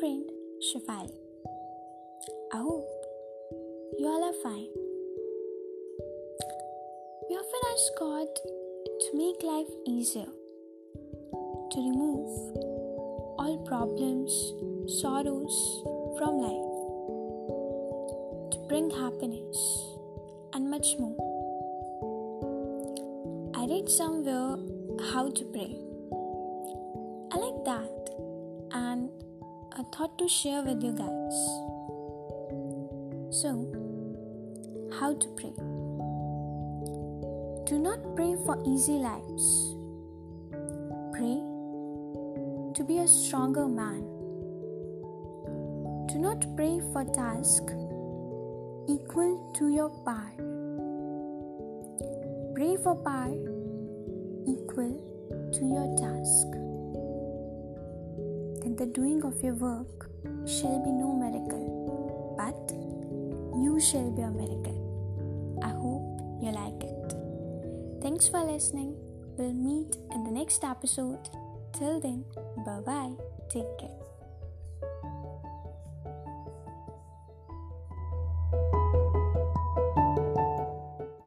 friend Shafali. I hope you all are fine. We often ask God to make life easier, to remove all problems, sorrows from life, to bring happiness, and much more. I read somewhere how to pray. I like that a thought to share with you guys. So, how to pray? Do not pray for easy lives. Pray to be a stronger man. Do not pray for task equal to your power. Pray for power equal to your task. The doing of your work shall be no miracle, but you shall be a miracle. I hope you like it. Thanks for listening. We'll meet in the next episode. Till then, bye bye. Take care.